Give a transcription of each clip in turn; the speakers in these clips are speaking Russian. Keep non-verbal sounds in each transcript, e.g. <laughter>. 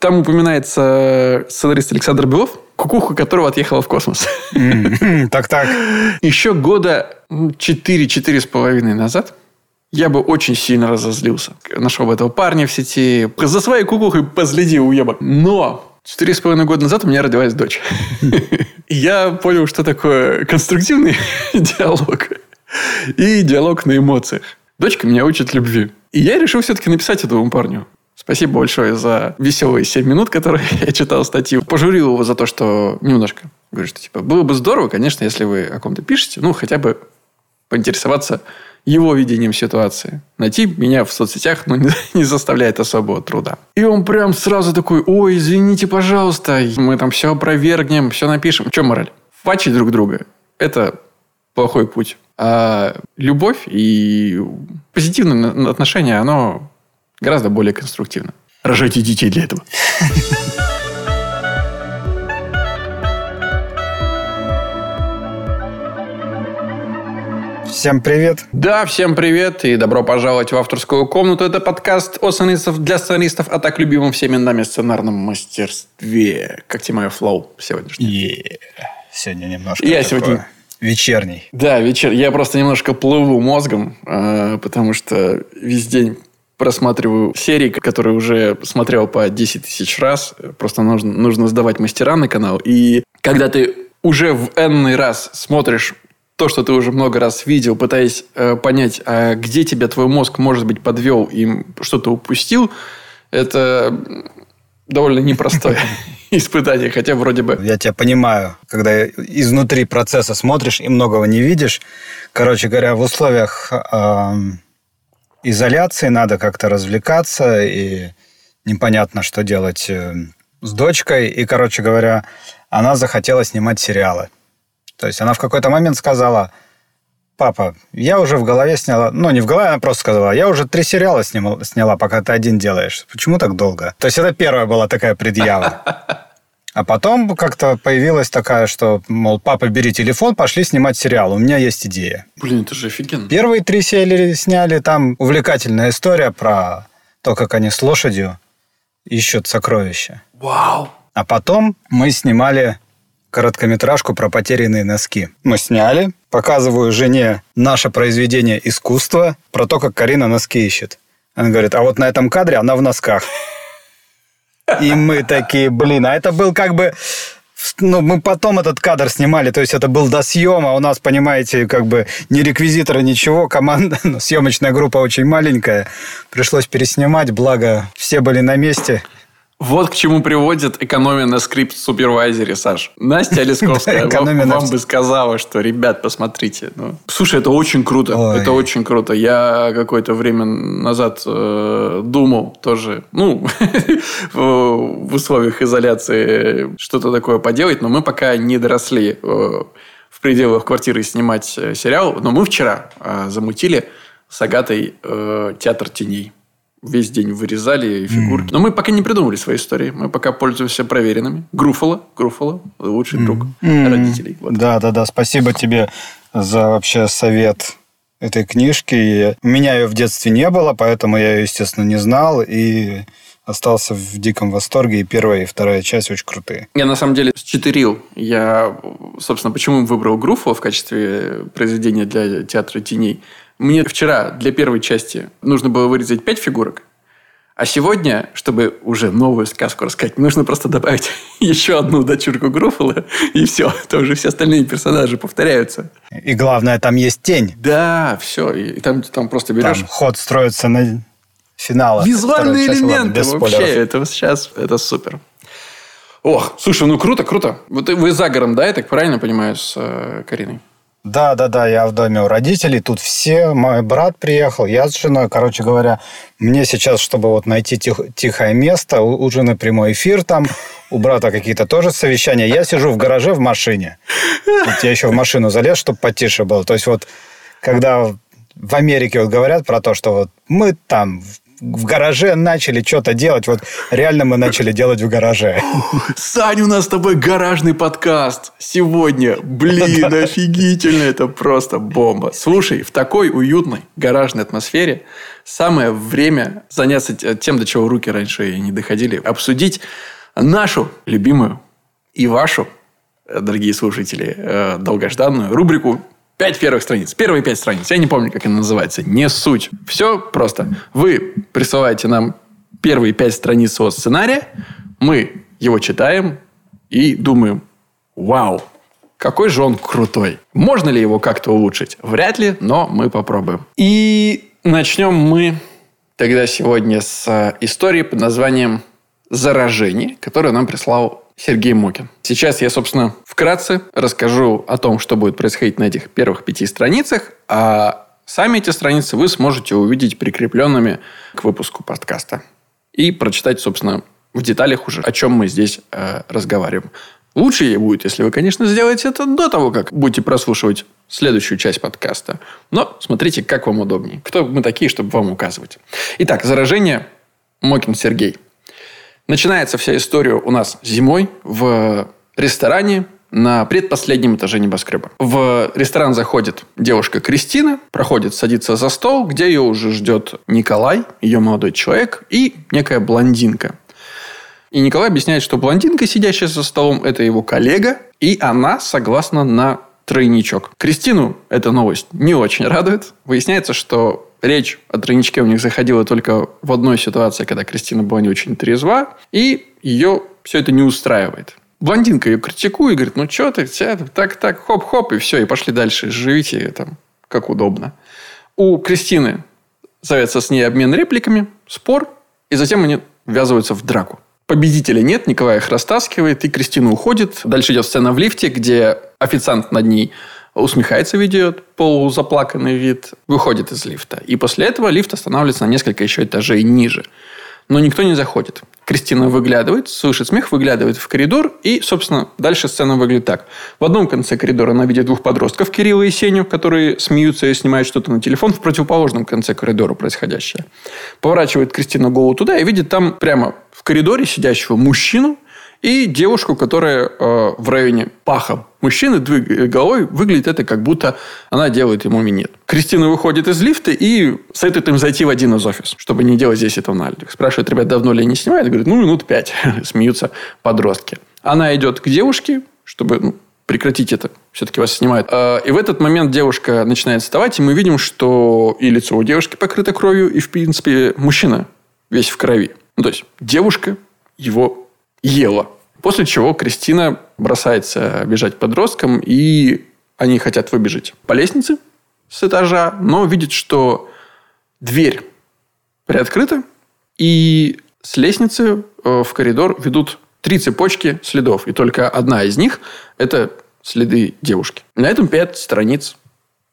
Там упоминается сценарист Александр Белов, кукуха которого отъехала в космос. Так-так. Еще года 4-4,5 назад я бы очень сильно разозлился. Нашел бы этого парня в сети. За своей кукухой последил уебок. Но четыре с половиной года назад у меня родилась дочь. <laughs> Я понял, что такое конструктивный <laughs> диалог и диалог на эмоциях. Дочка меня учит любви. И я решил все-таки написать этому парню. Спасибо большое за веселые 7 минут, которые <laughs> я читал статью. Пожурил его за то, что немножко. Говорю, что типа, было бы здорово, конечно, если вы о ком-то пишете, ну, хотя бы поинтересоваться его видением ситуации. Найти меня в соцсетях ну, <laughs> не, заставляет особого труда. И он прям сразу такой, ой, извините, пожалуйста, мы там все опровергнем, все напишем. Чем мораль? Фачить друг друга – это плохой путь. А любовь и позитивное отношение, оно гораздо более конструктивно. Рожайте детей для этого. Всем привет. Да, всем привет и добро пожаловать в авторскую комнату. Это подкаст о сценаристов для сценаристов, а так любимом всеми нами сценарном мастерстве. Как тебе мое флоу сегодняшнее? Yeah. Сегодня немножко Я сегодня вечерний. Да, вечер. Я просто немножко плыву мозгом, э, потому что весь день просматриваю серии, которые уже смотрел по 10 тысяч раз. Просто нужно, нужно сдавать мастера на канал. И когда ты уже в энный раз смотришь то, что ты уже много раз видел, пытаясь э, понять, а где тебя твой мозг, может быть, подвел и что-то упустил, это довольно непростое <laughs> испытание, хотя вроде бы... Я тебя понимаю, когда изнутри процесса смотришь и многого не видишь. Короче говоря, в условиях э, изоляции надо как-то развлекаться, и непонятно, что делать э, с дочкой. И, короче говоря, она захотела снимать сериалы. То есть она в какой-то момент сказала, папа, я уже в голове сняла, ну не в голове, она просто сказала, я уже три сериала снимал, сняла, пока ты один делаешь. Почему так долго? То есть это первая была такая предъява. <laughs> А потом как-то появилась такая, что, мол, папа, бери телефон, пошли снимать сериал, у меня есть идея. Блин, это же офигенно. Первые три серии сняли, там увлекательная история про то, как они с лошадью ищут сокровища. Вау! А потом мы снимали короткометражку про потерянные носки. Мы сняли, показываю жене наше произведение искусства про то, как Карина носки ищет. Она говорит, а вот на этом кадре она в носках. <laughs> И мы такие, блин, а это был как бы ну, мы потом этот кадр снимали, то есть это был до съема, у нас, понимаете, как бы ни реквизитора, ничего, команда, <laughs> ну, съемочная группа очень маленькая, пришлось переснимать, благо все были на месте. Вот к чему приводит экономия на скрипт супервайзере, Саш. Настя Лесковская <laughs> вам, бы сказала, что, ребят, посмотрите. Ну, слушай, это очень круто. Это очень круто. Я какое-то время назад э, думал тоже, ну, <laughs> в условиях изоляции что-то такое поделать, но мы пока не доросли э, в пределах квартиры снимать э, сериал. Но мы вчера замутили с Агатой театр теней весь день вырезали фигурки. Mm. Но мы пока не придумали свои истории. Мы пока пользуемся проверенными. Груфола, Груфола, лучший mm. друг mm. родителей. Вот. Да, да, да. Спасибо тебе за вообще совет этой книжки. У меня ее в детстве не было, поэтому я ее, естественно, не знал. И остался в диком восторге. И первая, и вторая часть очень крутые. Я, на самом деле, счетерил. Я, собственно, почему выбрал Груфола в качестве произведения для театра теней? Мне вчера для первой части нужно было вырезать пять фигурок, а сегодня, чтобы уже новую сказку рассказать, нужно просто добавить <laughs> еще одну дочурку Груффала, и все. То уже все остальные персонажи повторяются. И главное, там есть тень. Да, все. И там, там просто берешь... Там ход строится на финала. Визуальные элементы ладно, вообще. Это сейчас это супер. Ох, слушай, ну круто, круто. Вот вы за гором, да, я так правильно понимаю, с э, Кариной? Да, да, да, я в доме у родителей, тут все, мой брат приехал, я с женой, короче говоря, мне сейчас, чтобы вот найти тих, тихое место, у, у жены прямой эфир там, у брата какие-то тоже совещания, я сижу в гараже в машине, вот я еще в машину залез, чтобы потише было, то есть вот, когда в Америке вот говорят про то, что вот мы там в гараже начали что-то делать. Вот реально мы начали делать в гараже. Сань, у нас с тобой гаражный подкаст сегодня. Блин, офигительно. Это просто бомба. Слушай, в такой уютной гаражной атмосфере самое время заняться тем, до чего руки раньше и не доходили. Обсудить нашу любимую и вашу, дорогие слушатели, э, долгожданную рубрику Пять первых страниц. Первые пять страниц. Я не помню, как она называется. Не суть. Все просто. Вы присылаете нам первые пять страниц своего сценария. Мы его читаем и думаем, вау, какой же он крутой. Можно ли его как-то улучшить? Вряд ли, но мы попробуем. И начнем мы тогда сегодня с э, истории под названием «Заражение», которую нам прислал Сергей Мокин. Сейчас я, собственно, вкратце расскажу о том, что будет происходить на этих первых пяти страницах, а сами эти страницы вы сможете увидеть прикрепленными к выпуску подкаста. И прочитать, собственно, в деталях уже, о чем мы здесь э, разговариваем. Лучше будет, если вы, конечно, сделаете это до того, как будете прослушивать следующую часть подкаста. Но смотрите, как вам удобнее. Кто мы такие, чтобы вам указывать. Итак, заражение Мокин Сергей – Начинается вся история у нас зимой в ресторане на предпоследнем этаже небоскреба. В ресторан заходит девушка Кристина, проходит, садится за стол, где ее уже ждет Николай, ее молодой человек, и некая блондинка. И Николай объясняет, что блондинка, сидящая за столом, это его коллега, и она согласна на тройничок. Кристину эта новость не очень радует. Выясняется, что речь о тройничке у них заходила только в одной ситуации, когда Кристина была не очень трезва, и ее все это не устраивает. Блондинка ее критикует, говорит, ну что ты, так, так, хоп-хоп, и все, и пошли дальше, живите там, как удобно. У Кристины завязывается с ней обмен репликами, спор, и затем они ввязываются в драку. Победителя нет, Николай их растаскивает, и Кристина уходит. Дальше идет сцена в лифте, где официант над ней усмехается, ведет полузаплаканный вид, выходит из лифта. И после этого лифт останавливается на несколько еще этажей ниже. Но никто не заходит. Кристина выглядывает, слышит смех, выглядывает в коридор, и, собственно, дальше сцена выглядит так. В одном конце коридора она видит двух подростков, Кирилла и Сеню, которые смеются и снимают что-то на телефон, в противоположном конце коридора происходящее. Поворачивает Кристина голову туда и видит там прямо в коридоре сидящего мужчину, и девушку, которая э, в районе паха мужчины двигает головой, выглядит это, как будто она делает ему минет. Кристина выходит из лифта и советует им зайти в один из офис, чтобы не делать здесь этого на людях. Спрашивает, ребят, давно ли они снимают? Говорит, ну, минут пять. <laughs> Смеются подростки. Она идет к девушке, чтобы ну, прекратить это. Все-таки вас снимают. А, и в этот момент девушка начинает вставать, и мы видим, что и лицо у девушки покрыто кровью, и, в принципе, мужчина весь в крови. Ну, то есть, девушка его ела. После чего Кристина бросается бежать подросткам, и они хотят выбежать по лестнице с этажа, но видят, что дверь приоткрыта, и с лестницы э, в коридор ведут три цепочки следов, и только одна из них – это следы девушки. На этом пять страниц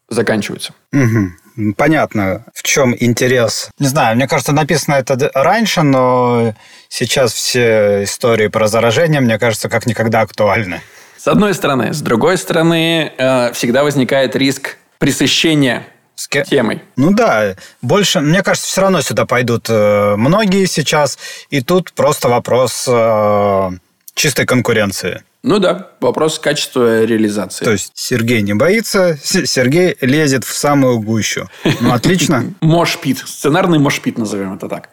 заканчиваются. Угу понятно, в чем интерес. Не знаю, мне кажется, написано это раньше, но сейчас все истории про заражение, мне кажется, как никогда актуальны. С одной стороны. С другой стороны, э, всегда возникает риск пресыщения с темой. Ну да, больше, мне кажется, все равно сюда пойдут э, многие сейчас, и тут просто вопрос э, чистой конкуренции. Ну да, вопрос качества реализации. То есть Сергей не боится, Сергей лезет в самую гущу. Ну, отлично. <laughs> Мошпит. Сценарный мошпит, назовем это так.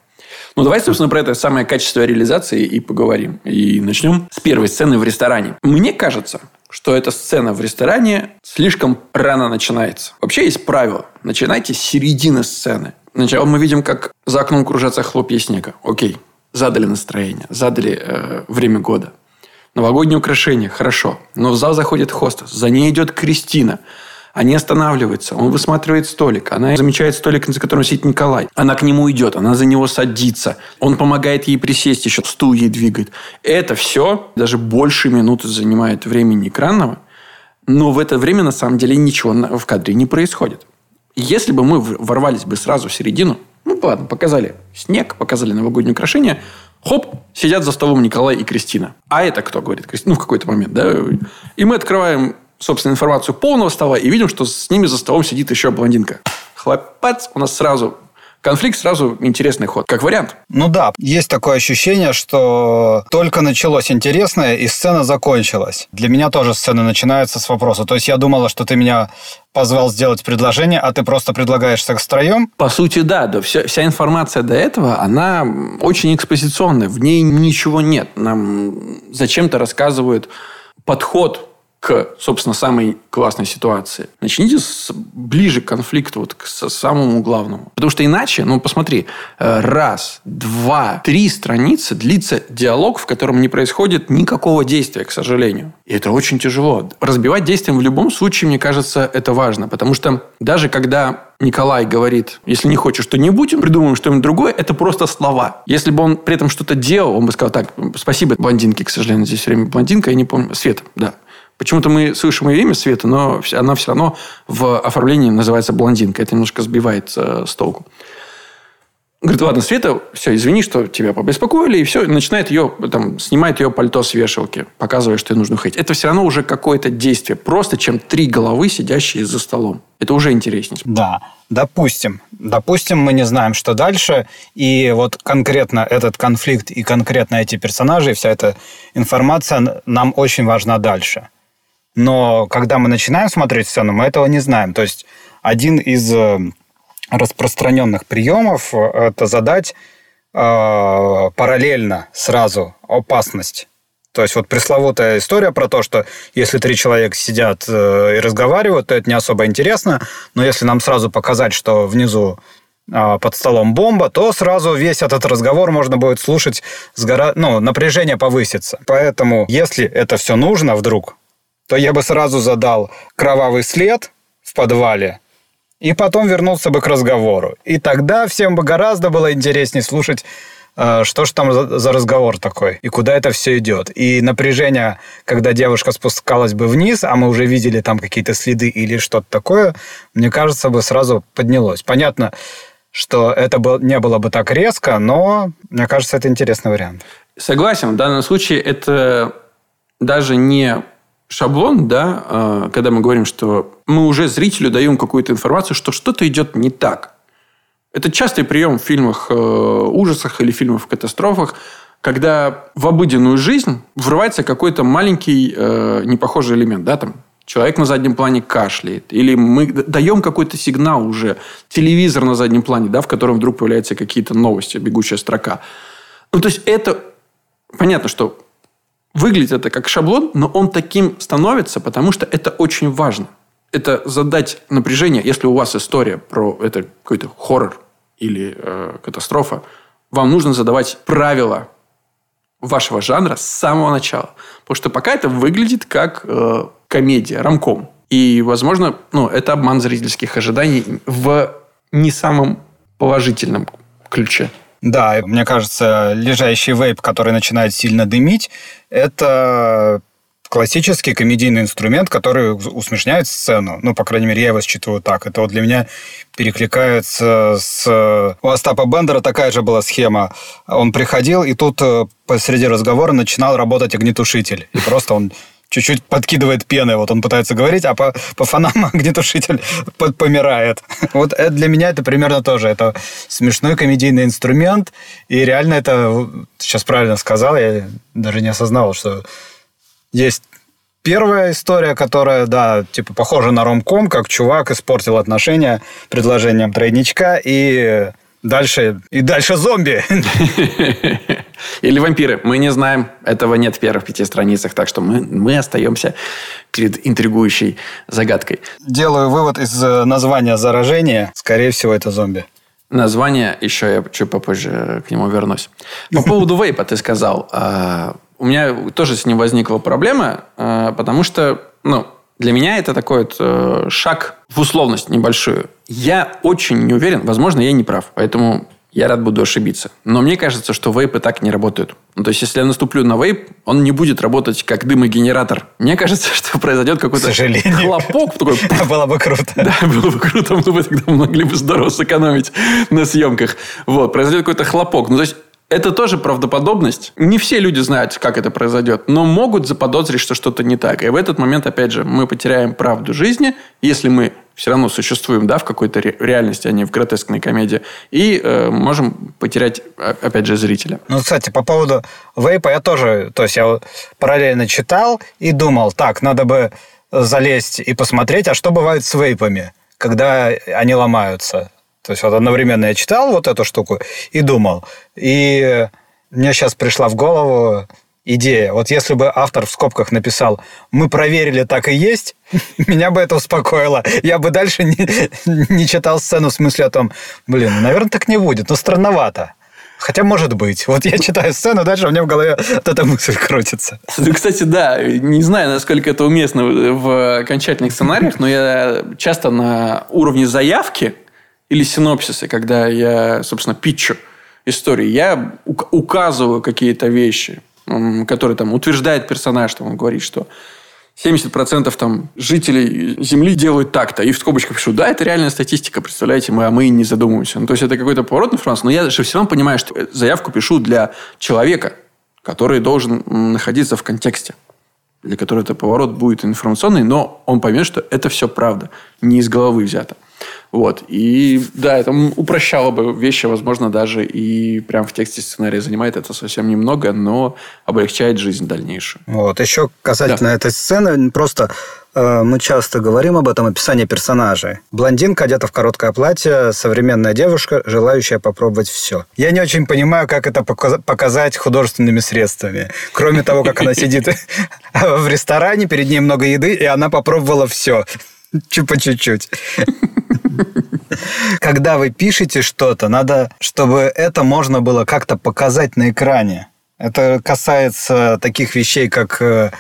Ну, давай, собственно, про это самое качество реализации и поговорим. И начнем с первой сцены в ресторане. Мне кажется, что эта сцена в ресторане слишком рано начинается. Вообще есть правило. Начинайте с середины сцены. Сначала мы видим, как за окном кружатся хлопья снега. Окей, задали настроение, задали э, время года. Новогодние украшения, хорошо. Но в зал заходит хостес. За ней идет Кристина. Они останавливаются. Он высматривает столик. Она замечает столик, за которым сидит Николай. Она к нему идет. Она за него садится. Он помогает ей присесть, еще стул ей двигает. Это все даже больше минуты занимает времени экранного. Но в это время, на самом деле, ничего в кадре не происходит. Если бы мы ворвались бы сразу в середину, ну, ладно, показали снег, показали новогодние украшения, Хоп, сидят за столом Николай и Кристина. А это кто, говорит Кристина? Ну, в какой-то момент, да. И мы открываем, собственно, информацию полного стола и видим, что с ними за столом сидит еще блондинка. Хлопец, у нас сразу конфликт сразу интересный ход, как вариант. Ну да, есть такое ощущение, что только началось интересное, и сцена закончилась. Для меня тоже сцена начинается с вопроса. То есть я думала, что ты меня позвал сделать предложение, а ты просто предлагаешь секс втроем? По сути, да. да вся, вся информация до этого, она очень экспозиционная. В ней ничего нет. Нам зачем-то рассказывают подход к, собственно, самой классной ситуации. Начните с, ближе к конфликту, вот к самому главному. Потому что иначе, ну, посмотри, э, раз, два, три страницы длится диалог, в котором не происходит никакого действия, к сожалению. И это очень тяжело. Разбивать действием в любом случае, мне кажется, это важно. Потому что даже когда Николай говорит, если не хочешь, то не будем, придумаем что-нибудь другое, это просто слова. Если бы он при этом что-то делал, он бы сказал, так, спасибо блондинке, к сожалению, здесь время блондинка, я не помню, Света, да. Почему-то мы слышим ее имя Света, но она все равно в оформлении называется блондинка. Это немножко сбивает э, с толку. Говорит, ладно, Света, все, извини, что тебя побеспокоили, и все, начинает ее, там, снимает ее пальто с вешалки, показывая, что ей нужно ходить. Это все равно уже какое-то действие, просто чем три головы, сидящие за столом. Это уже интереснее. Да, допустим. Допустим, мы не знаем, что дальше, и вот конкретно этот конфликт и конкретно эти персонажи, вся эта информация нам очень важна дальше. Но когда мы начинаем смотреть сцену, мы этого не знаем. То есть один из э, распространенных приемов – это задать э, параллельно сразу опасность. То есть вот пресловутая история про то, что если три человека сидят э, и разговаривают, то это не особо интересно, но если нам сразу показать, что внизу э, под столом бомба, то сразу весь этот разговор можно будет слушать, с гора... ну, напряжение повысится. Поэтому, если это все нужно вдруг, то я бы сразу задал кровавый след в подвале, и потом вернулся бы к разговору. И тогда всем бы гораздо было интереснее слушать, э, что же там за разговор такой, и куда это все идет. И напряжение, когда девушка спускалась бы вниз, а мы уже видели там какие-то следы или что-то такое, мне кажется, бы сразу поднялось. Понятно, что это не было бы так резко, но мне кажется, это интересный вариант. Согласен. В данном случае это даже не шаблон, да, а, когда мы говорим, что мы уже зрителю даем какую-то информацию, что что-то идет не так. Это частый прием в фильмах э, ужасах или фильмах катастрофах, когда в обыденную жизнь врывается какой-то маленький э, непохожий элемент, да, там человек на заднем плане кашляет, или мы даем какой-то сигнал уже, телевизор на заднем плане, да, в котором вдруг появляются какие-то новости, бегущая строка. Ну, то есть это понятно, что Выглядит это как шаблон, но он таким становится, потому что это очень важно. Это задать напряжение, если у вас история про это какой-то хоррор или э, катастрофа, вам нужно задавать правила вашего жанра с самого начала. Потому что пока это выглядит как э, комедия, рамком. И, возможно, ну, это обман зрительских ожиданий в не самом положительном ключе. Да, мне кажется, лежащий вейп, который начинает сильно дымить, это классический комедийный инструмент, который усмешняет сцену. Ну, по крайней мере, я его считываю так. Это вот для меня перекликается с... У Остапа Бендера такая же была схема. Он приходил, и тут э, посреди разговора начинал работать огнетушитель. И просто он чуть-чуть подкидывает пены, вот он пытается говорить, а по, по фонам <laughs> огнетушитель помирает. <laughs> Вот это, для меня это примерно тоже. Это смешной комедийный инструмент, и реально это, сейчас правильно сказал, я даже не осознал, что есть первая история, которая, да, типа похожа на ромком, как чувак испортил отношения предложением тройничка, и дальше, и дальше зомби. <laughs> Или вампиры. Мы не знаем. Этого нет в первых пяти страницах. Так что мы, мы остаемся перед интригующей загадкой. Делаю вывод из э, названия заражения. Скорее всего, это зомби. Название еще я чуть попозже к нему вернусь. По поводу вейпа ты сказал. А, у меня тоже с ним возникла проблема, а, потому что, ну, для меня это такой вот э, шаг в условность небольшую. Я очень не уверен, возможно, я не прав, поэтому я рад буду ошибиться. Но мне кажется, что вейпы так не работают. Ну, то есть, если я наступлю на вейп, он не будет работать как дымогенератор. Мне кажется, <laughs> что произойдет какой-то хлопок. Такой, <laughs> было бы круто. Да, было бы круто. Мы бы тогда могли бы здорово сэкономить на съемках. Вот, произойдет какой-то хлопок. Ну, то есть, это тоже правдоподобность. Не все люди знают, как это произойдет, но могут заподозрить, что что-то не так. И в этот момент, опять же, мы потеряем правду жизни, если мы все равно существуем, да, в какой-то ре- реальности, а не в гротескной комедии. И э, можем потерять, опять же, зрителя. Ну, кстати, по поводу вейпа я тоже, то есть я параллельно читал и думал, так, надо бы залезть и посмотреть, а что бывает с вейпами, когда они ломаются. То есть вот одновременно я читал вот эту штуку и думал. И мне сейчас пришла в голову идея. Вот если бы автор в скобках написал «Мы проверили, так и есть», <laughs> меня бы это успокоило. Я бы дальше не, <laughs> не читал сцену в смысле о том, блин, наверное, так не будет, но странновато. Хотя, может быть. Вот я читаю сцену, дальше у меня в голове вот эта мысль крутится. Ну, кстати, да, не знаю, насколько это уместно в окончательных сценариях, но я часто на уровне заявки или синопсиса, когда я, собственно, питчу истории, я указываю какие-то вещи, которые там утверждает персонаж, что он говорит, что 70% там жителей Земли делают так-то. И в скобочках пишу, да, это реальная статистика, представляете, мы, а мы не задумываемся. Ну, то есть, это какой-то поворот на француз, но я же все равно понимаю, что заявку пишу для человека, который должен находиться в контексте для которого это поворот будет информационный, но он поймет, что это все правда, не из головы взято. Вот. И да, это упрощало бы вещи, возможно, даже и прям в тексте сценария занимает это совсем немного, но облегчает жизнь дальнейшую. Вот. Еще касательно да. этой сцены, просто э, мы часто говорим об этом описании персонажей. Блондинка одета в короткое платье, современная девушка, желающая попробовать все. Я не очень понимаю, как это показать художественными средствами. Кроме того, как она сидит <laughs> в ресторане, перед ней много еды, и она попробовала все. По чуть-чуть. Когда вы пишете что-то, надо, чтобы это можно было как-то показать на экране. Это касается таких вещей, как э,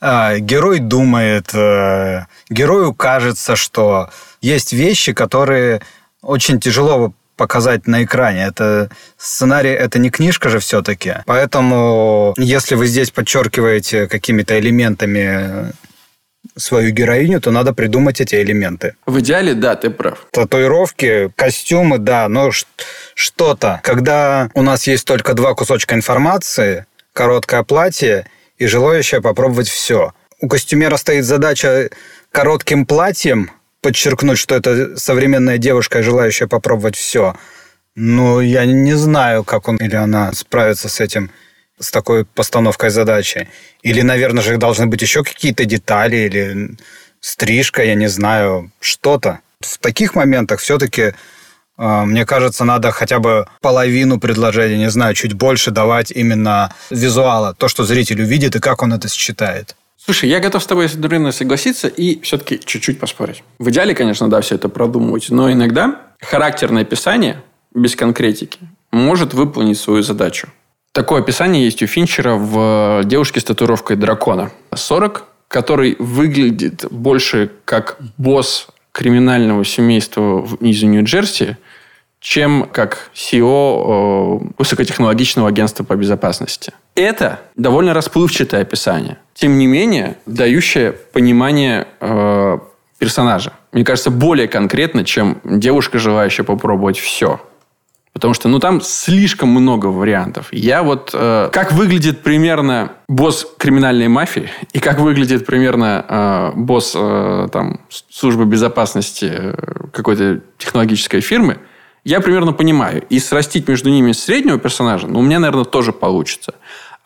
э, герой думает, э, герою кажется, что есть вещи, которые очень тяжело показать на экране. Это сценарий, это не книжка же все-таки. Поэтому, если вы здесь подчеркиваете какими-то элементами свою героиню, то надо придумать эти элементы. В идеале, да, ты прав. Татуировки, костюмы, да, но что-то. Когда у нас есть только два кусочка информации, короткое платье и желающее попробовать все. У костюмера стоит задача коротким платьем подчеркнуть, что это современная девушка, желающая попробовать все. Ну, я не знаю, как он или она справится с этим с такой постановкой задачи? Или, наверное же, должны быть еще какие-то детали или стрижка, я не знаю, что-то. В таких моментах все-таки э, мне кажется, надо хотя бы половину предложения, не знаю, чуть больше давать именно визуала, то, что зритель увидит и как он это считает. Слушай, я готов с тобой одновременно согласиться и все-таки чуть-чуть поспорить. В идеале, конечно, да, все это продумывать, но иногда характерное описание без конкретики может выполнить свою задачу. Такое описание есть у Финчера в «Девушке с татуировкой дракона». 40, который выглядит больше как босс криминального семейства из Нью-Джерси, чем как CEO э, высокотехнологичного агентства по безопасности. Это довольно расплывчатое описание. Тем не менее, дающее понимание э, персонажа. Мне кажется, более конкретно, чем девушка, желающая попробовать все. Потому что, ну, там слишком много вариантов. Я вот... Э, как выглядит примерно босс криминальной мафии и как выглядит примерно э, босс э, там, службы безопасности э, какой-то технологической фирмы, я примерно понимаю. И срастить между ними среднего персонажа, ну, у меня, наверное, тоже получится.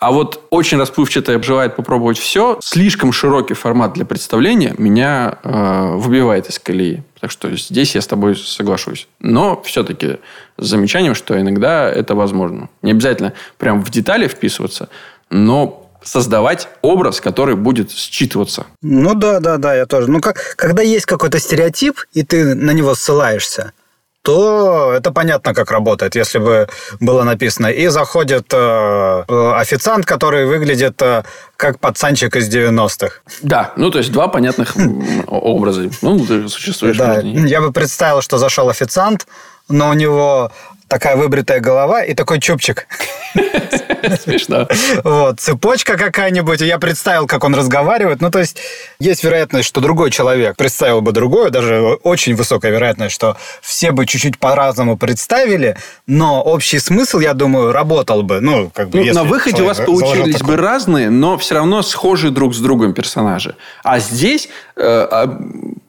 А вот очень расплывчатое желает попробовать все, слишком широкий формат для представления меня э, выбивает из колеи. Так что здесь я с тобой соглашусь. Но все-таки с замечанием, что иногда это возможно. Не обязательно прям в детали вписываться, но создавать образ, который будет считываться. Ну да, да, да, я тоже. Ну как, когда есть какой-то стереотип, и ты на него ссылаешься, то это понятно, как работает. Если бы было написано, и заходит э, официант, который выглядит э, как пацанчик из 90-х. Да, ну то есть два понятных <laughs> образа. Ну, ты существуешь. Да, я бы представил, что зашел официант, но у него такая выбритая голова и такой чубчик. Смешно. Вот, цепочка какая-нибудь. Я представил, как он разговаривает. Ну, то есть, есть вероятность, что другой человек представил бы другое, даже очень высокая вероятность, что все бы чуть-чуть по-разному представили, но общий смысл, я думаю, работал бы. Ну, как бы, ну, на выходе у вас получились такой... бы разные, но все равно схожие друг с другом персонажи. А здесь э, а,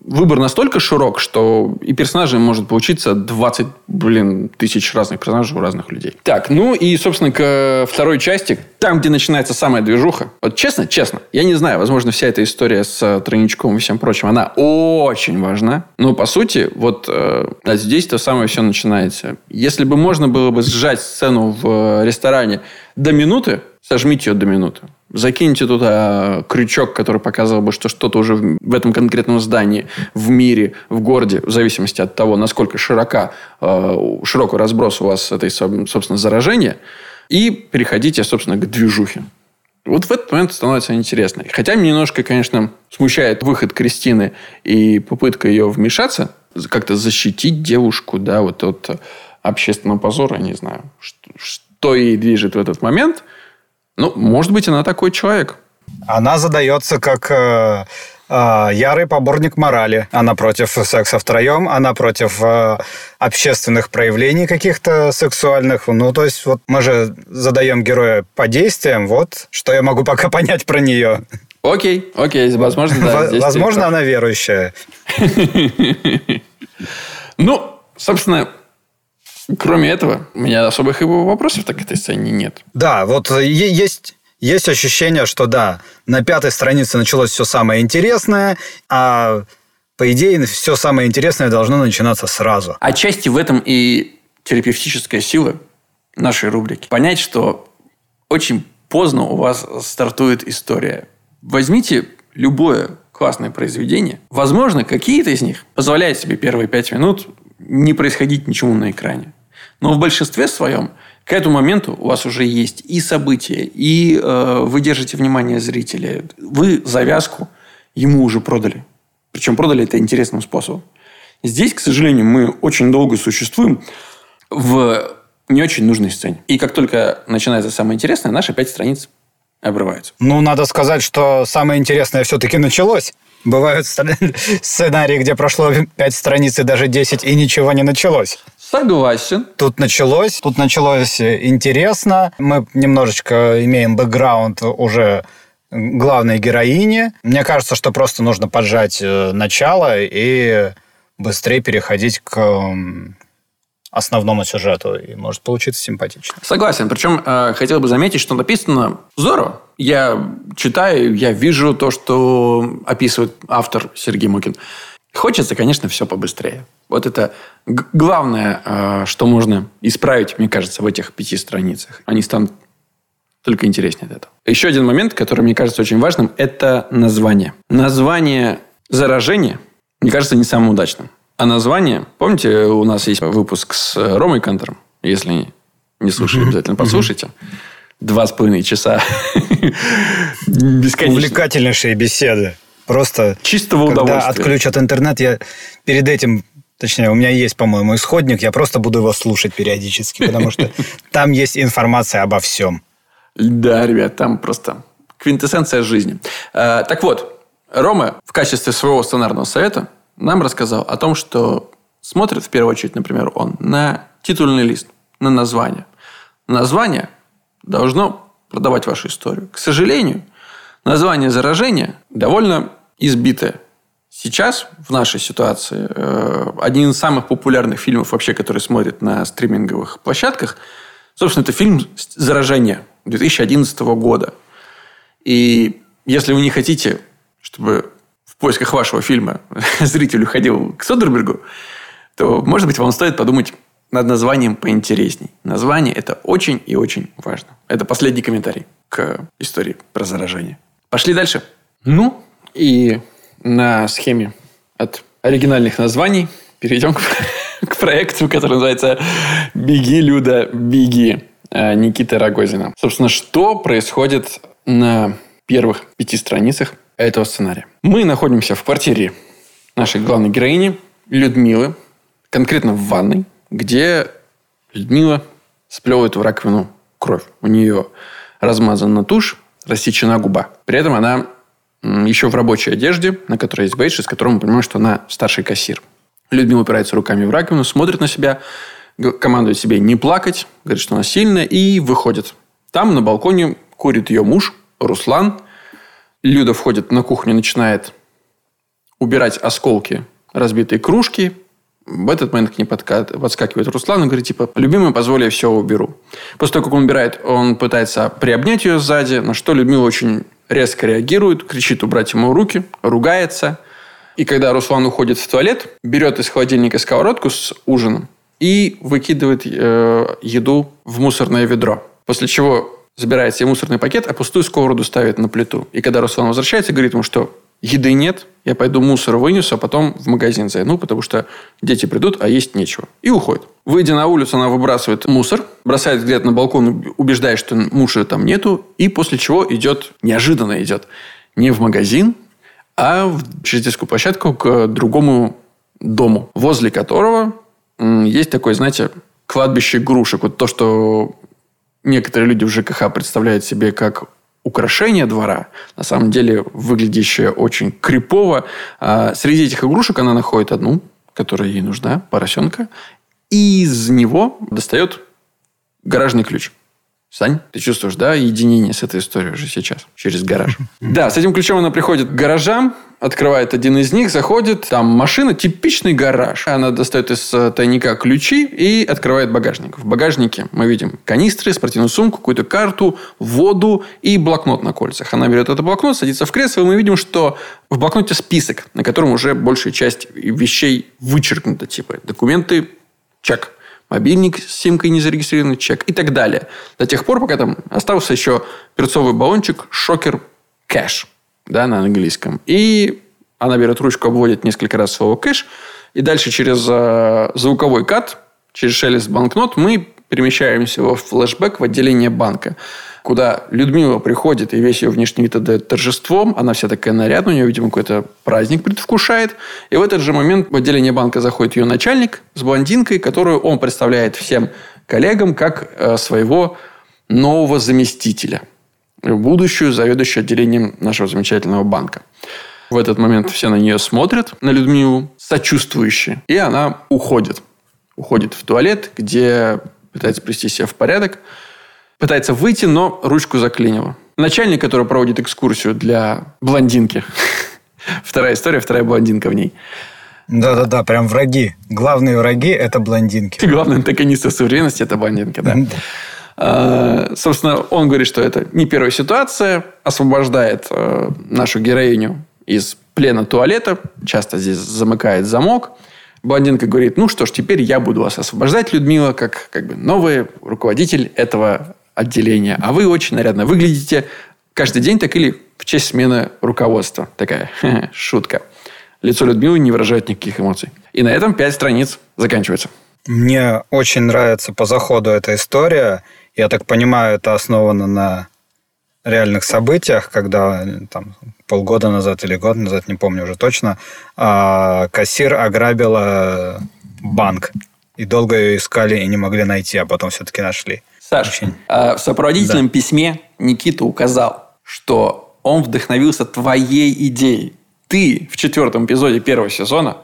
выбор настолько широк, что и персонажей может получиться 20, блин, тысяч разных персонажей у разных людей. Так, ну и, собственно, к второй части, там, где начинается самая движуха. Вот честно, честно, я не знаю, возможно, вся эта история с тройничком и всем прочим, она очень важна. Но, по сути, вот э, здесь то самое все начинается. Если бы можно было бы сжать сцену в ресторане до минуты, сожмите ее до минуты. Закиньте туда крючок, который показывал бы, что что-то уже в этом конкретном здании, в мире, в городе, в зависимости от того, насколько широка, э, широкий разброс у вас этой, собственно, заражения. И переходите, собственно, к движухе. Вот в этот момент становится интересно. Хотя меня немножко, конечно, смущает выход Кристины и попытка ее вмешаться, как-то защитить девушку, да, вот от общественного позора, не знаю, что, что ей движет в этот момент – ну, может быть, она такой человек. Она задается как э, э, ярый поборник морали. Она против секса втроем, она против э, общественных проявлений каких-то сексуальных. Ну, то есть, вот мы же задаем героя по действиям. Вот, что я могу пока понять про нее. Окей, окей, возможно, да. Возможно, она верующая. <laughs> Ну, собственно, Кроме этого, у меня особых его вопросов так этой сцене нет. Да, вот есть есть ощущение, что да, на пятой странице началось все самое интересное, а по идее все самое интересное должно начинаться сразу. Отчасти в этом и терапевтическая сила нашей рубрики. Понять, что очень поздно у вас стартует история. Возьмите любое классное произведение. Возможно, какие-то из них позволяют себе первые пять минут не происходить ничего на экране. Но в большинстве своем к этому моменту у вас уже есть и события, и э, вы держите внимание зрителя. Вы завязку ему уже продали. Причем продали это интересным способом. Здесь, к сожалению, мы очень долго существуем в не очень нужной сцене. И как только начинается самое интересное, наши пять страниц обрываются. Ну, надо сказать, что самое интересное все-таки началось. Бывают <laughs> сценарии, где прошло 5 страниц и даже 10, и ничего не началось. Согласен. Тут началось, тут началось интересно. Мы немножечко имеем бэкграунд уже главной героини. Мне кажется, что просто нужно поджать э, начало и быстрее переходить к основному сюжету, и может получиться симпатично. Согласен. Причем э, хотел бы заметить, что написано здорово. Я читаю, я вижу то, что описывает автор Сергей Мукин. Хочется, конечно, все побыстрее. Вот это главное, э, что можно исправить, мне кажется, в этих пяти страницах. Они станут только интереснее от этого. Еще один момент, который мне кажется очень важным, это название. Название заражения, мне кажется, не самым удачным. А название, помните, у нас есть выпуск с э, Ромой Кантором, если не слушали, обязательно послушайте. Два с половиной часа. <laughs> Бесконечно. Увлекательнейшие беседы. Просто чистого удовольствия. Когда отключат интернет, я перед этим Точнее, у меня есть, по-моему, исходник, я просто буду его слушать периодически, потому что <laughs> там есть информация обо всем. Да, ребят, там просто квинтэссенция жизни. Э, так вот, Рома в качестве своего сценарного совета нам рассказал о том, что смотрит в первую очередь, например, он на титульный лист, на название. Название должно продавать вашу историю. К сожалению, название заражения довольно избитое. Сейчас, в нашей ситуации, э, один из самых популярных фильмов вообще, который смотрят на стриминговых площадках, собственно, это фильм «Заражение» 2011 года. И если вы не хотите, чтобы в поисках вашего фильма <laughs> зритель уходил к Содербергу, то, может быть, вам стоит подумать над названием поинтересней. Название – это очень и очень важно. Это последний комментарий к истории про заражение. Пошли дальше. Ну, и на схеме от оригинальных названий перейдем к, <laughs> к проекту, который называется «Беги, Люда, беги» Никиты Рогозина. Собственно, что происходит на первых пяти страницах этого сценария. Мы находимся в квартире нашей главной героини Людмилы, конкретно в ванной, где Людмила сплевывает в раковину кровь. У нее размазана тушь, рассечена губа. При этом она еще в рабочей одежде, на которой есть бейдж, из которого мы понимаем, что она старший кассир. Людмила упирается руками в раковину, смотрит на себя, командует себе не плакать, говорит, что она сильная, и выходит. Там на балконе курит ее муж, Руслан – Люда входит на кухню, начинает убирать осколки разбитые кружки. В этот момент к ней подскакивает Руслан и говорит, типа, любимый, позволь, я все уберу. После того, как он убирает, он пытается приобнять ее сзади, на что Людмила очень резко реагирует, кричит убрать ему руки, ругается. И когда Руслан уходит в туалет, берет из холодильника сковородку с ужином и выкидывает э, еду в мусорное ведро. После чего забирает себе мусорный пакет, а пустую сковороду ставит на плиту. И когда Руслан возвращается, говорит ему, что еды нет, я пойду мусор вынесу, а потом в магазин зайду, потому что дети придут, а есть нечего. И уходит. Выйдя на улицу, она выбрасывает мусор, бросает где-то на балкон, убеждаясь, что мужа там нету, и после чего идет, неожиданно идет, не в магазин, а через детскую площадку к другому дому, возле которого есть такое, знаете, кладбище игрушек. Вот то, что некоторые люди в ЖКХ представляют себе как украшение двора, на самом деле выглядящее очень крипово. А среди этих игрушек она находит одну, которая ей нужна, поросенка, и из него достает гаражный ключ. Сань, ты чувствуешь, да, единение с этой историей уже сейчас, через гараж. <laughs> Да, с этим ключом она приходит к гаражам, открывает один из них, заходит, там машина, типичный гараж. Она достает из э, тайника ключи и открывает багажник. В багажнике мы видим канистры, спортивную сумку, какую-то карту, воду и блокнот на кольцах. Она берет этот блокнот, садится в кресло, и мы видим, что в блокноте список, на котором уже большая часть вещей вычеркнута, типа документы, чек мобильник с симкой не зарегистрированный чек и так далее. До тех пор, пока там остался еще перцовый баллончик шокер кэш да, на английском. И она берет ручку, обводит несколько раз слово кэш, и дальше через э, звуковой кат, через шелест банкнот мы перемещаемся во флешбэк в отделение банка куда Людмила приходит, и весь ее внешний вид отдает торжеством. Она вся такая нарядная, у нее, видимо, какой-то праздник предвкушает. И в этот же момент в отделение банка заходит ее начальник с блондинкой, которую он представляет всем коллегам как э, своего нового заместителя. Будущую заведующую отделением нашего замечательного банка. В этот момент все на нее смотрят, на Людмилу, сочувствующие. И она уходит. Уходит в туалет, где пытается привести себя в порядок пытается выйти, но ручку заклинило. Начальник, который проводит экскурсию для блондинки. <laughs> Вторая история, вторая блондинка в ней. Да-да-да, прям враги. Главные враги – это блондинки. <laughs> Главный антагонист современности – это блондинки, да. А, собственно, он говорит, что это не первая ситуация, освобождает э, нашу героиню из плена туалета, часто здесь замыкает замок. Блондинка говорит, ну что ж, теперь я буду вас освобождать, Людмила, как, как бы новый руководитель этого отделения. А вы очень нарядно выглядите каждый день так или в честь смены руководства. Такая <laughs> шутка. Лицо Людмилы не выражает никаких эмоций. И на этом пять страниц заканчивается. Мне очень нравится по заходу эта история. Я так понимаю, это основано на реальных событиях, когда там, полгода назад или год назад, не помню уже точно, а, кассир ограбила банк. И долго ее искали и не могли найти, а потом все-таки нашли. Саш. А, в сопроводительном да. письме Никита указал, что он вдохновился твоей идеей. Ты в четвертом эпизоде первого сезона,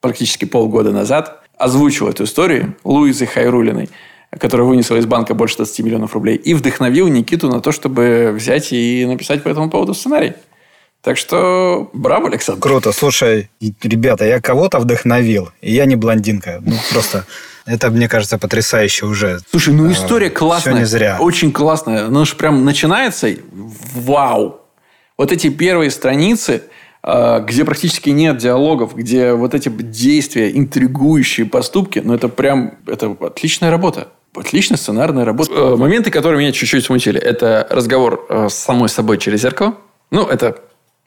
практически полгода назад, озвучил эту историю Луизы Хайрулиной, которая вынесла из банка больше 20 миллионов рублей, и вдохновил Никиту на то, чтобы взять и написать по этому поводу сценарий. Так что браво, Александр. Круто. Слушай, ребята, я кого-то вдохновил, и я не блондинка. Ну, просто это, мне кажется, потрясающе уже. Слушай, ну история классная. Все не зря. Очень классная. Ну, же прям начинается, вау. Вот эти первые страницы, а, где практически нет диалогов, где вот эти действия, интригующие поступки, ну, это прям, это отличная работа. Отличная сценарная работа. Э, моменты, которые меня чуть-чуть смутили, это разговор э, с самой собой через зеркало. Ну, это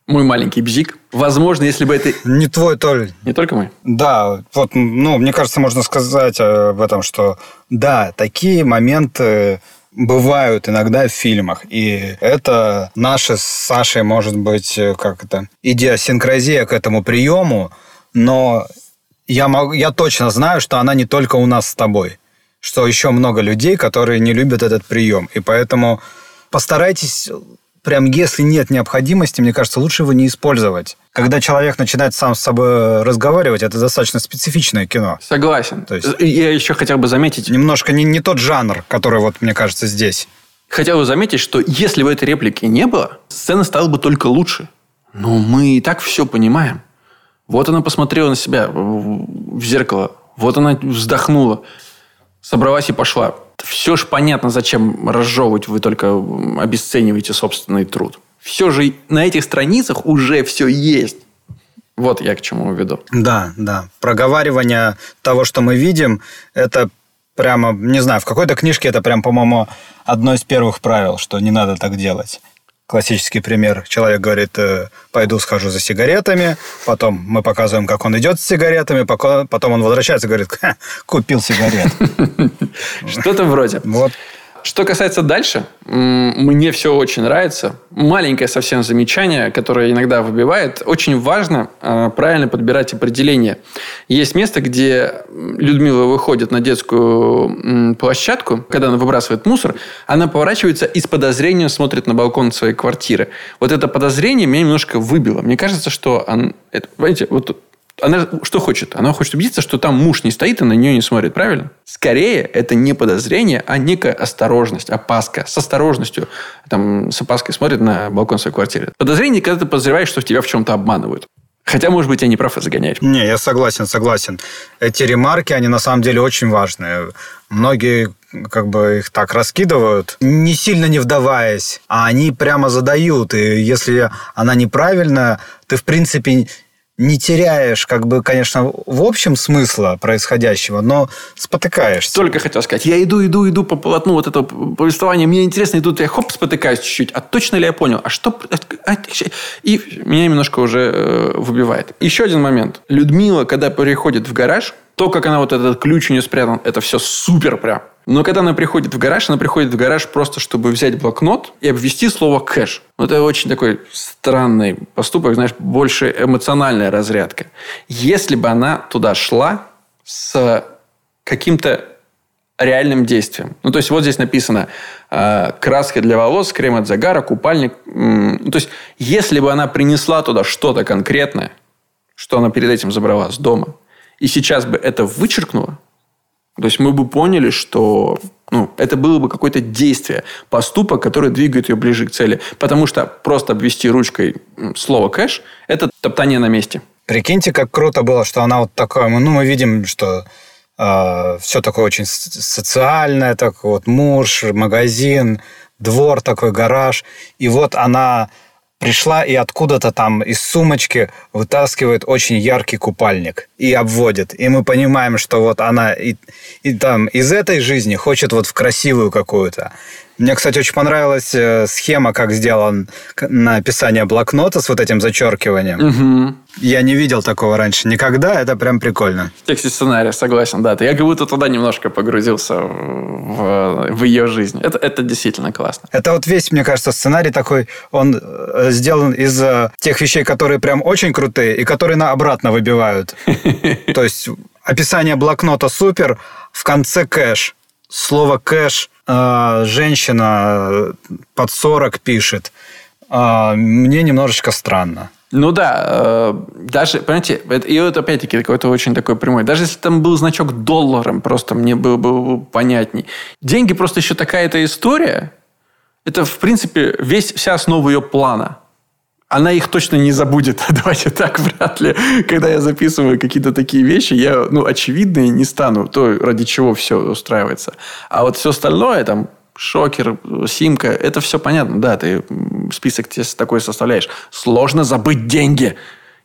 мой маленький бзик. Возможно, если бы это... Не твой, Толь. Не только мой? Да, вот, ну, мне кажется, можно сказать об этом, что да, такие моменты бывают иногда в фильмах. И это наша с Сашей, может быть, как это, идиосинкразия к этому приему, но я, могу, я точно знаю, что она не только у нас с тобой, что еще много людей, которые не любят этот прием. И поэтому постарайтесь прям если нет необходимости, мне кажется, лучше его не использовать. Когда человек начинает сам с собой разговаривать, это достаточно специфичное кино. Согласен. То есть, Я еще хотел бы заметить... Немножко не, не тот жанр, который, вот, мне кажется, здесь. Хотел бы заметить, что если бы этой реплики не было, сцена стала бы только лучше. Но мы и так все понимаем. Вот она посмотрела на себя в зеркало. Вот она вздохнула. Собралась и пошла. Все же понятно, зачем разжевывать, вы только обесцениваете собственный труд. Все же на этих страницах уже все есть. Вот я к чему веду. Да, да. Проговаривание того, что мы видим, это прямо, не знаю, в какой-то книжке это прям, по-моему, одно из первых правил, что не надо так делать. Классический пример. Человек говорит, «Э, пойду схожу за сигаретами, потом мы показываем, как он идет с сигаретами, потом он возвращается и говорит, купил сигарет. <laughs> Что-то вроде. Вот. Что касается дальше, мне все очень нравится. Маленькое совсем замечание, которое иногда выбивает. Очень важно а, правильно подбирать определение. Есть место, где Людмила выходит на детскую площадку, когда она выбрасывает мусор, она поворачивается и с подозрением смотрит на балкон своей квартиры. Вот это подозрение меня немножко выбило. Мне кажется, что... Он, это, понимаете, вот она что хочет? Она хочет убедиться, что там муж не стоит и на нее не смотрит, правильно? Скорее, это не подозрение, а некая осторожность, опаска. С осторожностью, там, с опаской смотрит на балкон своей квартиры. Подозрение, когда ты подозреваешь, что тебя в чем-то обманывают. Хотя, может быть, я не прав и загоняют. Не, я согласен, согласен. Эти ремарки, они на самом деле очень важные. Многие как бы их так раскидывают, не сильно не вдаваясь, а они прямо задают. И если она неправильная, ты, в принципе, не теряешь, как бы, конечно, в общем смысла происходящего, но спотыкаешься. Только хотел сказать, я иду, иду, иду по полотну вот этого повествования, мне интересно, и тут я хоп, спотыкаюсь чуть-чуть, а точно ли я понял? А что... А, и меня немножко уже э, выбивает. Еще один момент. Людмила, когда приходит в гараж, то, как она вот этот ключ у нее спрятан, это все супер прям. Но когда она приходит в гараж, она приходит в гараж просто, чтобы взять блокнот и обвести слово кэш. Это очень такой странный поступок, знаешь, больше эмоциональная разрядка. Если бы она туда шла с каким-то реальным действием. Ну, то есть, вот здесь написано э, краска для волос, крем от загара, купальник. Ну, то есть, если бы она принесла туда что-то конкретное, что она перед этим забрала с дома, и сейчас бы это вычеркнула, то есть мы бы поняли, что ну, это было бы какое-то действие, поступок, который двигает ее ближе к цели. Потому что просто обвести ручкой слово кэш – это топтание на месте. Прикиньте, как круто было, что она вот такая, ну, мы видим, что э, все такое очень социальное, так вот муж, магазин, двор такой, гараж. И вот она пришла и откуда-то там из сумочки вытаскивает очень яркий купальник и обводит. И мы понимаем, что вот она и, и там из этой жизни хочет вот в красивую какую-то. Мне, кстати, очень понравилась э, схема, как сделан написание блокнота с вот этим зачеркиванием. Угу. Я не видел такого раньше никогда, это прям прикольно. В тексте сценария, согласен, да. Я как будто туда немножко погрузился в, в ее жизнь. Это, это действительно классно. Это вот весь, мне кажется, сценарий такой, он э, сделан из э, тех вещей, которые прям очень крутые и которые на обратно выбивают. <laughs> То есть описание блокнота супер, в конце кэш. Слово кэш – а, женщина под 40 пишет, а, мне немножечко странно. Ну да, э, даже, понимаете, и это опять-таки какой-то очень такой прямой. Даже если там был значок долларом, просто мне было бы понятней. Деньги просто еще такая-то история. Это, в принципе, весь, вся основа ее плана она их точно не забудет. <laughs> Давайте так, вряд ли. Когда я записываю какие-то такие вещи, я, ну, очевидные не стану. То, ради чего все устраивается. А вот все остальное, там, шокер, симка, это все понятно. Да, ты список тебе такой составляешь. Сложно забыть деньги,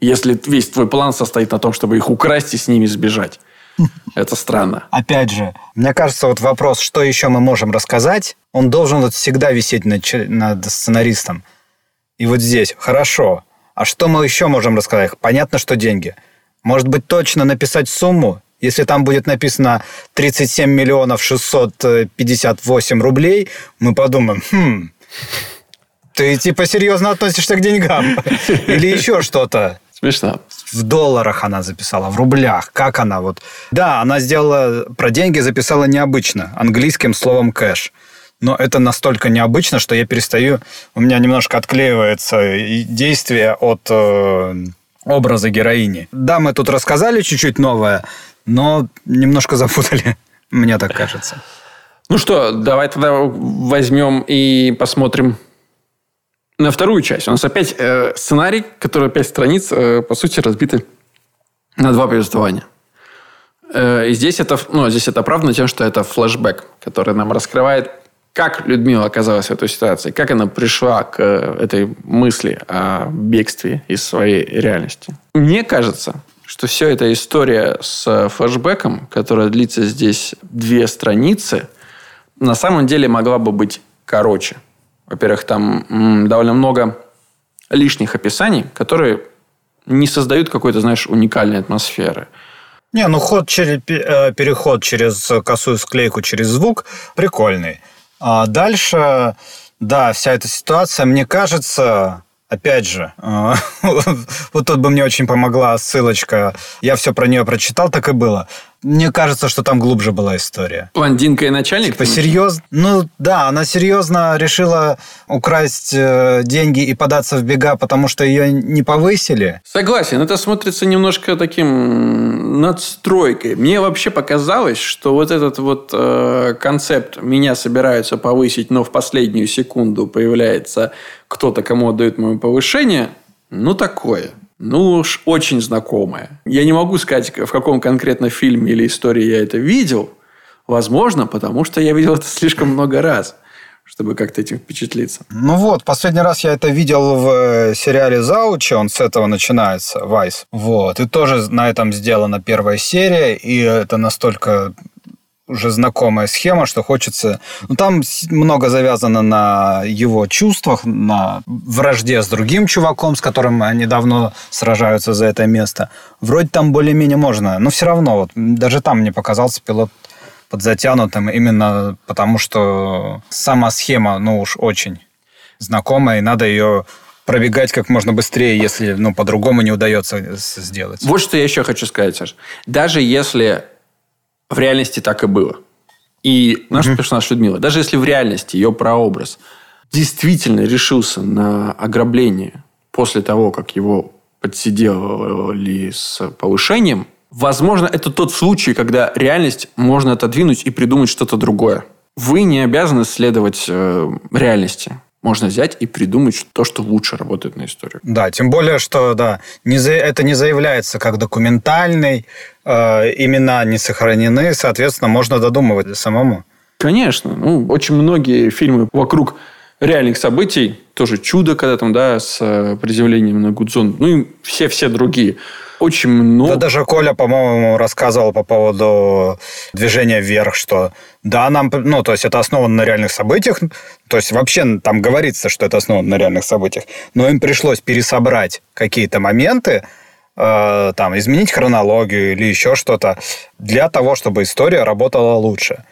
если весь твой план состоит на том, чтобы их украсть и с ними сбежать. <laughs> Это странно. Опять же, мне кажется, вот вопрос, что еще мы можем рассказать, он должен вот всегда висеть над, над сценаристом. И вот здесь, хорошо. А что мы еще можем рассказать? Понятно, что деньги. Может быть, точно написать сумму? Если там будет написано 37 миллионов 658 рублей, мы подумаем, хм, ты типа серьезно относишься к деньгам? <laughs> Или еще что-то? Смешно. В долларах она записала, в рублях. Как она вот... Да, она сделала... Про деньги записала необычно. Английским словом кэш но это настолько необычно, что я перестаю, у меня немножко отклеивается действие от э, образа героини. Да, мы тут рассказали чуть-чуть новое, но немножко запутали, <laughs> мне так кажется. Ну что, давай тогда возьмем и посмотрим на вторую часть. У нас опять э, сценарий, который пять страниц, э, по сути, разбиты на два повествования. Э, и здесь это, ну, здесь это оправдано тем, что это флешбэк, который нам раскрывает, как Людмила оказалась в этой ситуации, как она пришла к э, этой мысли о бегстве из своей реальности. Мне кажется, что все эта история с флешбеком, которая длится здесь две страницы, на самом деле могла бы быть короче. Во-первых, там довольно много лишних описаний, которые не создают какой-то, знаешь, уникальной атмосферы. Не, ну ход через, э, переход через косую склейку через звук прикольный. А дальше, да, вся эта ситуация, мне кажется, Опять же, э, <laughs> вот тут бы мне очень помогла ссылочка. Я все про нее прочитал, так и было. Мне кажется, что там глубже была история. Блондинка и начальник? Типа серьезно? Ну да, она серьезно решила украсть э, деньги и податься в бега, потому что ее не повысили. Согласен, это смотрится немножко таким надстройкой. Мне вообще показалось, что вот этот вот э, концепт «меня собираются повысить, но в последнюю секунду появляется кто-то, кому отдают мое повышение», ну такое – ну уж очень знакомое. Я не могу сказать, в каком конкретно фильме или истории я это видел. Возможно, потому что я видел это слишком много раз чтобы как-то этим впечатлиться. Ну вот, последний раз я это видел в э, сериале «Заучи», он с этого начинается, «Вайс». Вот, и тоже на этом сделана первая серия, и это настолько уже знакомая схема, что хочется... Ну, там много завязано на его чувствах, на вражде с другим чуваком, с которым они давно сражаются за это место. Вроде там более-менее можно, но все равно, вот, даже там мне показался пилот подзатянутым, именно потому что сама схема, ну уж очень знакомая, и надо ее пробегать как можно быстрее, если ну, по-другому не удается сделать. Вот что я еще хочу сказать, Саш. Даже если в реальности так и было. И наш mm-hmm. персонаж Людмила, даже если в реальности ее прообраз действительно решился на ограбление после того, как его подсиделали с повышением, возможно, это тот случай, когда реальность можно отодвинуть и придумать что-то другое. Вы не обязаны следовать э, реальности можно взять и придумать то, что лучше работает на историю. Да, тем более, что да, не за, это не заявляется как документальный, э, имена не сохранены, соответственно, можно додумывать самому. Конечно. Ну, очень многие фильмы вокруг реальных событий, тоже «Чудо», когда там, да, с э, приземлением на Гудзон, ну и все-все другие – очень много. Да даже Коля, по-моему, рассказывал по поводу движения вверх, что да, нам, ну, то есть это основано на реальных событиях, то есть вообще там говорится, что это основано на реальных событиях, но им пришлось пересобрать какие-то моменты, э, там, изменить хронологию или еще что-то для того, чтобы история работала лучше.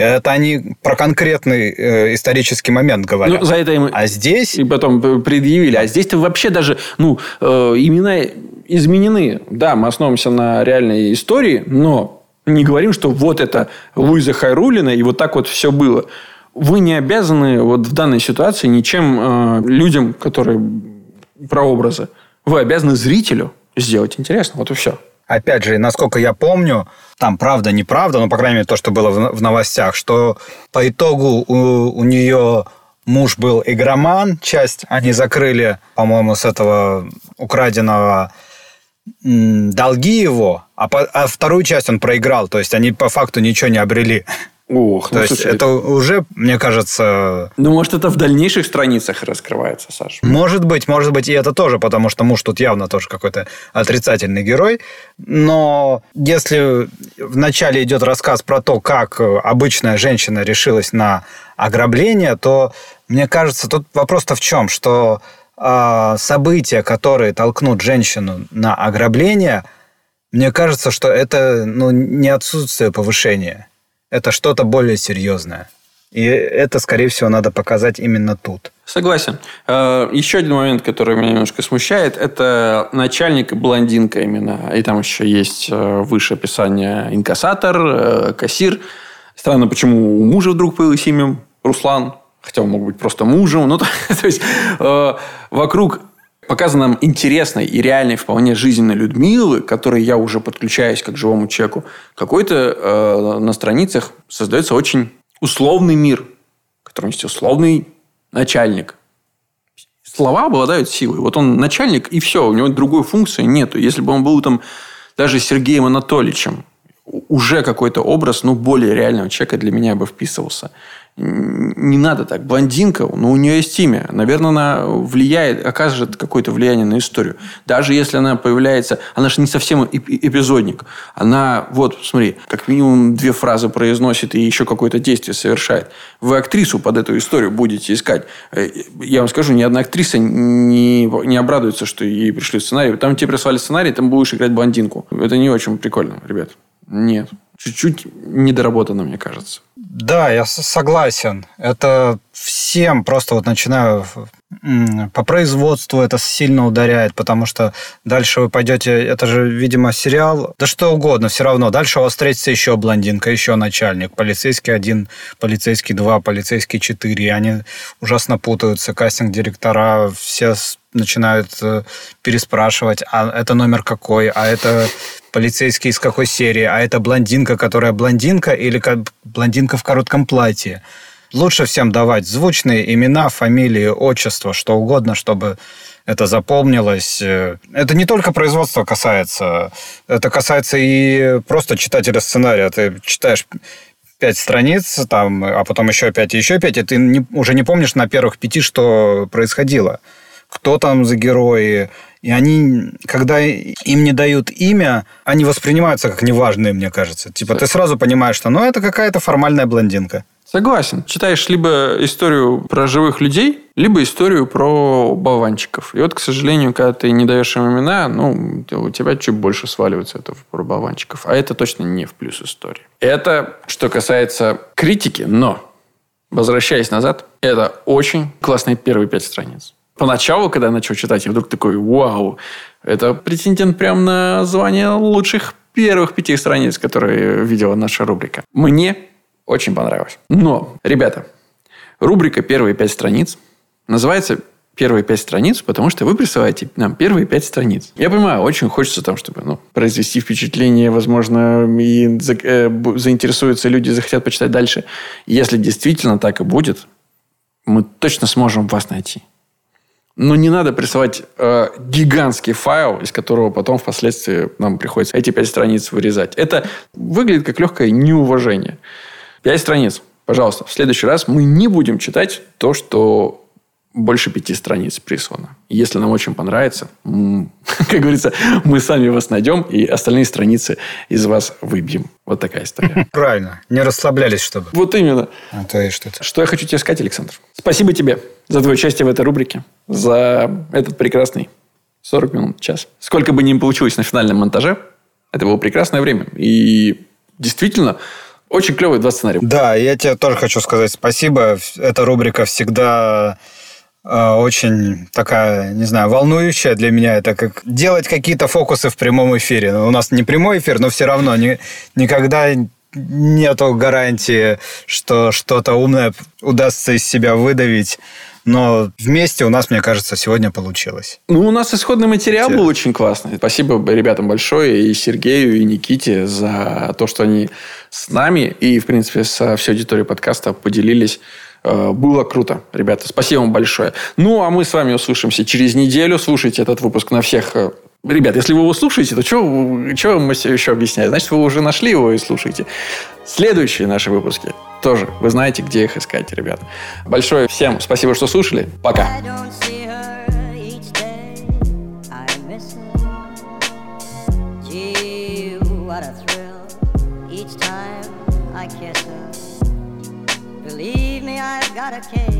Это они про конкретный э, исторический момент говорят. Ну, за это им а здесь... И потом предъявили. А здесь-то вообще даже ну, э, имена изменены. Да, мы основываемся на реальной истории, но не говорим, что вот это Луиза Хайрулина, и вот так вот все было. Вы не обязаны вот в данной ситуации ничем э, людям, которые прообразы. Вы обязаны зрителю сделать интересно. Вот и все. Опять же, насколько я помню, там правда, неправда, но, по крайней мере, то, что было в новостях, что по итогу у, у нее муж был игроман, часть они закрыли, по-моему, с этого украденного долги его, а, по, а вторую часть он проиграл. То есть они по факту ничего не обрели. Ух, То ну, есть слушай, это уже, мне кажется... Ну, может, это в дальнейших страницах раскрывается, Саша? Может быть, может быть, и это тоже, потому что муж тут явно тоже какой-то отрицательный герой. Но если вначале идет рассказ про то, как обычная женщина решилась на ограбление, то, мне кажется, тут вопрос-то в чем? Что а, события, которые толкнут женщину на ограбление, мне кажется, что это ну, не отсутствие повышения. Это что-то более серьезное. И это, скорее всего, надо показать именно тут. Согласен. А, еще один момент, который меня немножко смущает, это начальник и блондинка именно. И там еще есть э, выше описание инкассатор, э, кассир. Странно, почему у мужа вдруг появилось имя Руслан хотя он мог быть просто мужем. Ну, то, <laughs> то есть, э, вокруг показано нам интересной и реальной вполне жизненной Людмилы, которой я уже подключаюсь как живому человеку, какой-то э, на страницах создается очень условный мир, в котором есть условный начальник. Слова обладают силой. Вот он начальник, и все, у него другой функции нету. Если бы он был там даже Сергеем Анатольевичем уже какой-то образ, ну, более реального человека для меня бы вписывался не надо так. Блондинка, ну, у нее есть имя. Наверное, она влияет, оказывает какое-то влияние на историю. Даже если она появляется... Она же не совсем эпизодник. Она, вот, смотри, как минимум две фразы произносит и еще какое-то действие совершает. Вы актрису под эту историю будете искать. Э, я вам скажу, ни одна актриса не, не обрадуется, что ей пришли сценарий. Там тебе прислали сценарий, там будешь играть блондинку. Это не очень прикольно, ребят. Нет. Чуть-чуть недоработано, мне кажется. Да, я согласен. Это всем просто вот начинаю по производству это сильно ударяет, потому что дальше вы пойдете, это же, видимо, сериал, да что угодно, все равно. Дальше у вас встретится еще блондинка, еще начальник, полицейский один, полицейский два, полицейский четыре, они ужасно путаются, кастинг-директора, все начинают э, переспрашивать, а это номер какой, а это полицейский из какой серии, а это блондинка, которая блондинка или блондинка в коротком платье. Лучше всем давать звучные имена, фамилии, отчество, что угодно, чтобы это запомнилось. Это не только производство касается, это касается и просто читателя сценария. Ты читаешь пять страниц, там, а потом еще пять, еще пять, и ты не, уже не помнишь на первых пяти, что происходило. Кто там за герои, и они, когда им не дают имя, они воспринимаются как неважные, мне кажется. Типа, ты сразу понимаешь, что ну, это какая-то формальная блондинка. Согласен. Читаешь либо историю про живых людей, либо историю про болванчиков. И вот, к сожалению, когда ты не даешь им имена, ну, у тебя чуть больше сваливается это про болванчиков. А это точно не в плюс истории. Это что касается критики, но, возвращаясь назад, это очень классные первые пять страниц. Поначалу, когда я начал читать, я вдруг такой, вау, это претендент прям на звание лучших первых пяти страниц, которые видела наша рубрика. Мне очень понравилось. Но, ребята, рубрика «Первые пять страниц» называется первые пять страниц, потому что вы присылаете нам первые пять страниц. Я понимаю, очень хочется там, чтобы ну, произвести впечатление, возможно, и за, э, заинтересуются люди, захотят почитать дальше. Если действительно так и будет, мы точно сможем вас найти. Но не надо присылать э, гигантский файл, из которого потом впоследствии нам приходится эти пять страниц вырезать. Это выглядит как легкое неуважение. Пять страниц. Пожалуйста, в следующий раз мы не будем читать то, что больше пяти страниц прислано. Если нам очень понравится, <laughs> как говорится, мы сами вас найдем и остальные страницы из вас выбьем. Вот такая история. <laughs> Правильно. Не расслаблялись, чтобы. Вот именно. А то и что-то. Что я хочу тебе сказать, Александр. Спасибо тебе за твое участие в этой рубрике, за этот прекрасный 40 минут, час. Сколько бы ни получилось на финальном монтаже, это было прекрасное время. И действительно, очень клевый два сценария. Да, я тебе тоже хочу сказать спасибо. Эта рубрика всегда э, очень такая, не знаю, волнующая для меня. Это как делать какие-то фокусы в прямом эфире. У нас не прямой эфир, но все равно ни, никогда нету гарантии, что что-то умное удастся из себя выдавить. Но вместе у нас, мне кажется, сегодня получилось. Ну, у нас исходный материал Те... был очень классный. Спасибо ребятам большое, и Сергею, и Никите за то, что они с нами и, в принципе, со всей аудиторией подкаста поделились. Э, было круто, ребята. Спасибо вам большое. Ну, а мы с вами услышимся через неделю. Слушайте этот выпуск на всех э, Ребят, если вы его слушаете, то что вам еще объяснять? Значит, вы уже нашли его и слушаете. Следующие наши выпуски тоже. Вы знаете, где их искать, ребят. Большое всем спасибо, что слушали. Пока. got case on Nancy with a laughing